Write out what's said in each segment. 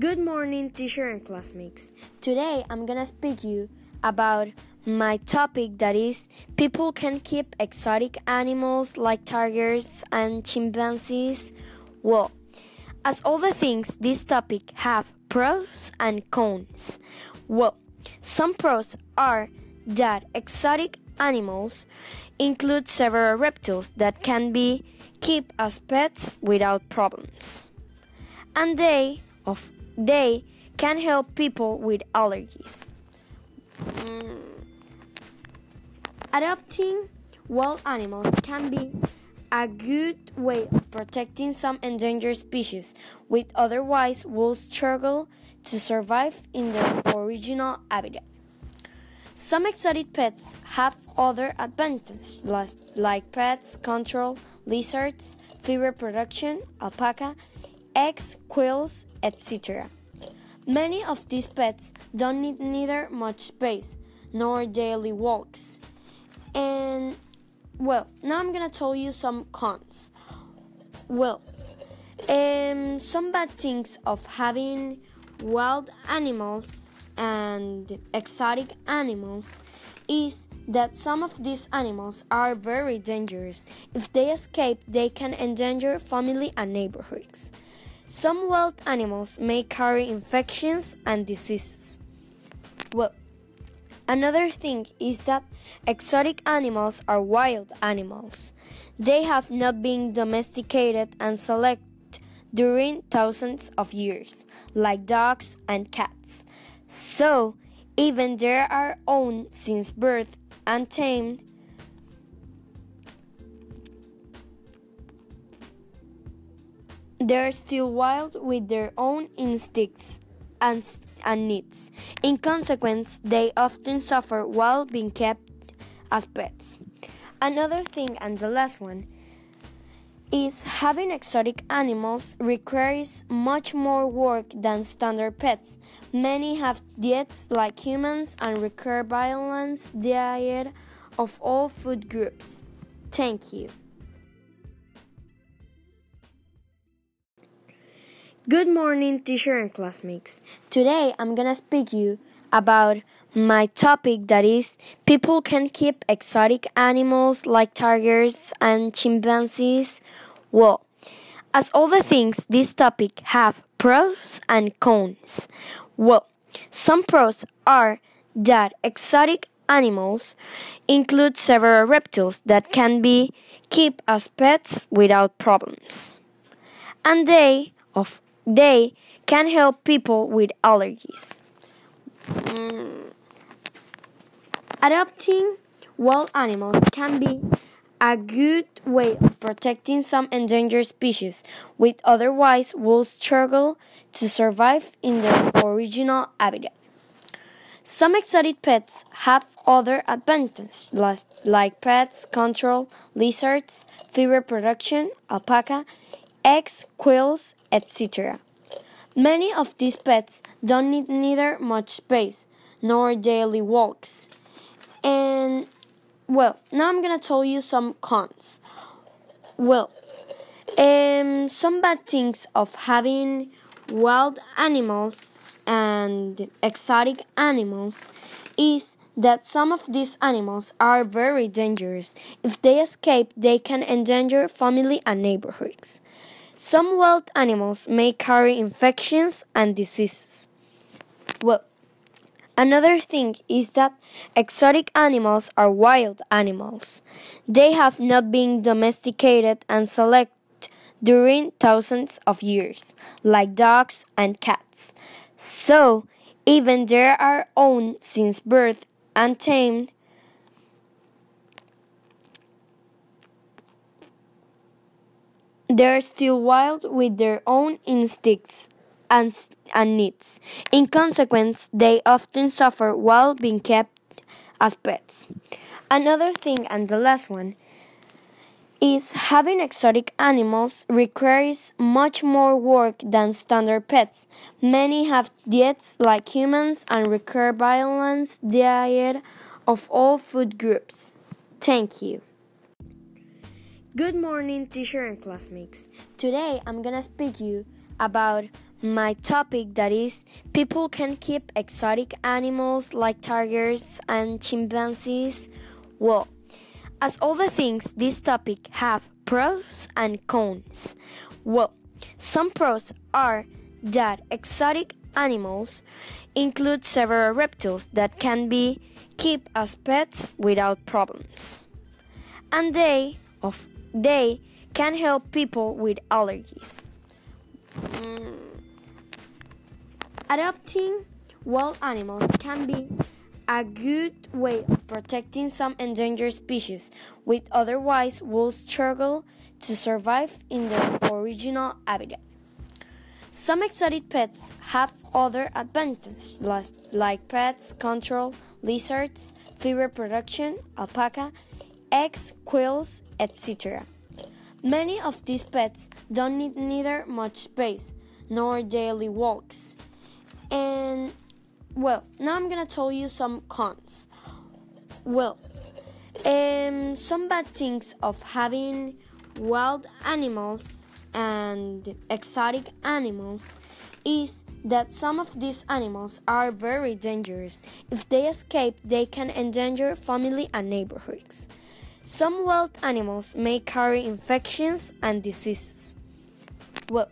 Good morning, teacher and classmates. Today I'm gonna speak you about my topic that is people can keep exotic animals like tigers and chimpanzees. Well, as all the things this topic have pros and cons. Well, some pros are that exotic animals include several reptiles that can be kept as pets without problems. And they of they can help people with allergies. Mm. Adopting wild animals can be a good way of protecting some endangered species, which otherwise will struggle to survive in their original habitat. Some exotic pets have other advantages, like pets control lizards, fever production, alpaca, eggs, quills, etc. Many of these pets don't need neither much space nor daily walks. And well, now I'm gonna tell you some cons. Well, um, some bad things of having wild animals and exotic animals is that some of these animals are very dangerous. If they escape, they can endanger family and neighborhoods. Some wild animals may carry infections and diseases. Well, another thing is that exotic animals are wild animals. They have not been domesticated and selected during thousands of years, like dogs and cats. So, even they are owned since birth and tamed, They're still wild with their own instincts and, and needs. In consequence, they often suffer while being kept as pets. Another thing, and the last one, is having exotic animals requires much more work than standard pets. Many have diets like humans and require balanced diet of all food groups. Thank you. Good morning, teacher and classmates. Today I'm gonna speak you about my topic that is people can keep exotic animals like tigers and chimpanzees. Well, as all the things this topic have pros and cons. Well, some pros are that exotic animals include several reptiles that can be kept as pets without problems. And they, of they can help people with allergies. Mm. Adopting wild animals can be a good way of protecting some endangered species, which otherwise will struggle to survive in their original habitat. Some exotic pets have other advantages, like pets control lizards, fever production, alpaca, eggs, quills, etc. Many of these pets don't need neither much space nor daily walks. And well, now I'm gonna tell you some cons. Well, um, some bad things of having wild animals and exotic animals is that some of these animals are very dangerous. If they escape, they can endanger family and neighborhoods. Some wild animals may carry infections and diseases. Well, another thing is that exotic animals are wild animals. They have not been domesticated and selected during thousands of years, like dogs and cats. So, even they are owned since birth and tamed They're still wild with their own instincts and, and needs. In consequence, they often suffer while being kept as pets. Another thing, and the last one, is having exotic animals requires much more work than standard pets. Many have diets like humans and require balanced diet of all food groups. Thank you. Good morning, teacher and classmates. Today I'm gonna speak you about my topic that is people can keep exotic animals like tigers and chimpanzees. Well, as all the things this topic have pros and cons. Well, some pros are that exotic animals include several reptiles that can be kept as pets without problems. And they of they can help people with allergies. Mm. Adopting wild animals can be a good way of protecting some endangered species, which otherwise will struggle to survive in their original habitat. Some exotic pets have other advantages, like pets control lizards, fever production, alpaca, eggs, quills, etc. Many of these pets don't need neither much space nor daily walks. And well, now I'm gonna tell you some cons. Well, um, some bad things of having wild animals and exotic animals is that some of these animals are very dangerous. If they escape, they can endanger family and neighborhoods. Some wild animals may carry infections and diseases. Well,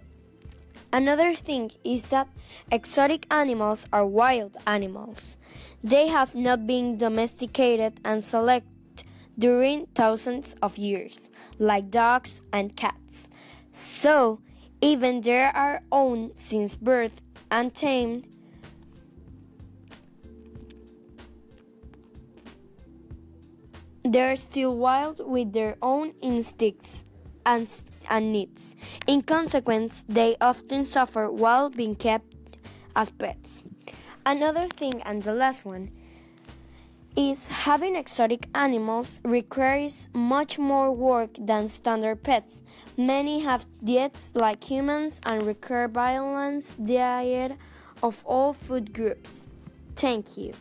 another thing is that exotic animals are wild animals. They have not been domesticated and selected during thousands of years, like dogs and cats. So, even they are owned since birth and tamed, they're still wild with their own instincts and, and needs. In consequence, they often suffer while being kept as pets. Another thing, and the last one, is having exotic animals requires much more work than standard pets. Many have diets like humans and require balanced diet of all food groups. Thank you.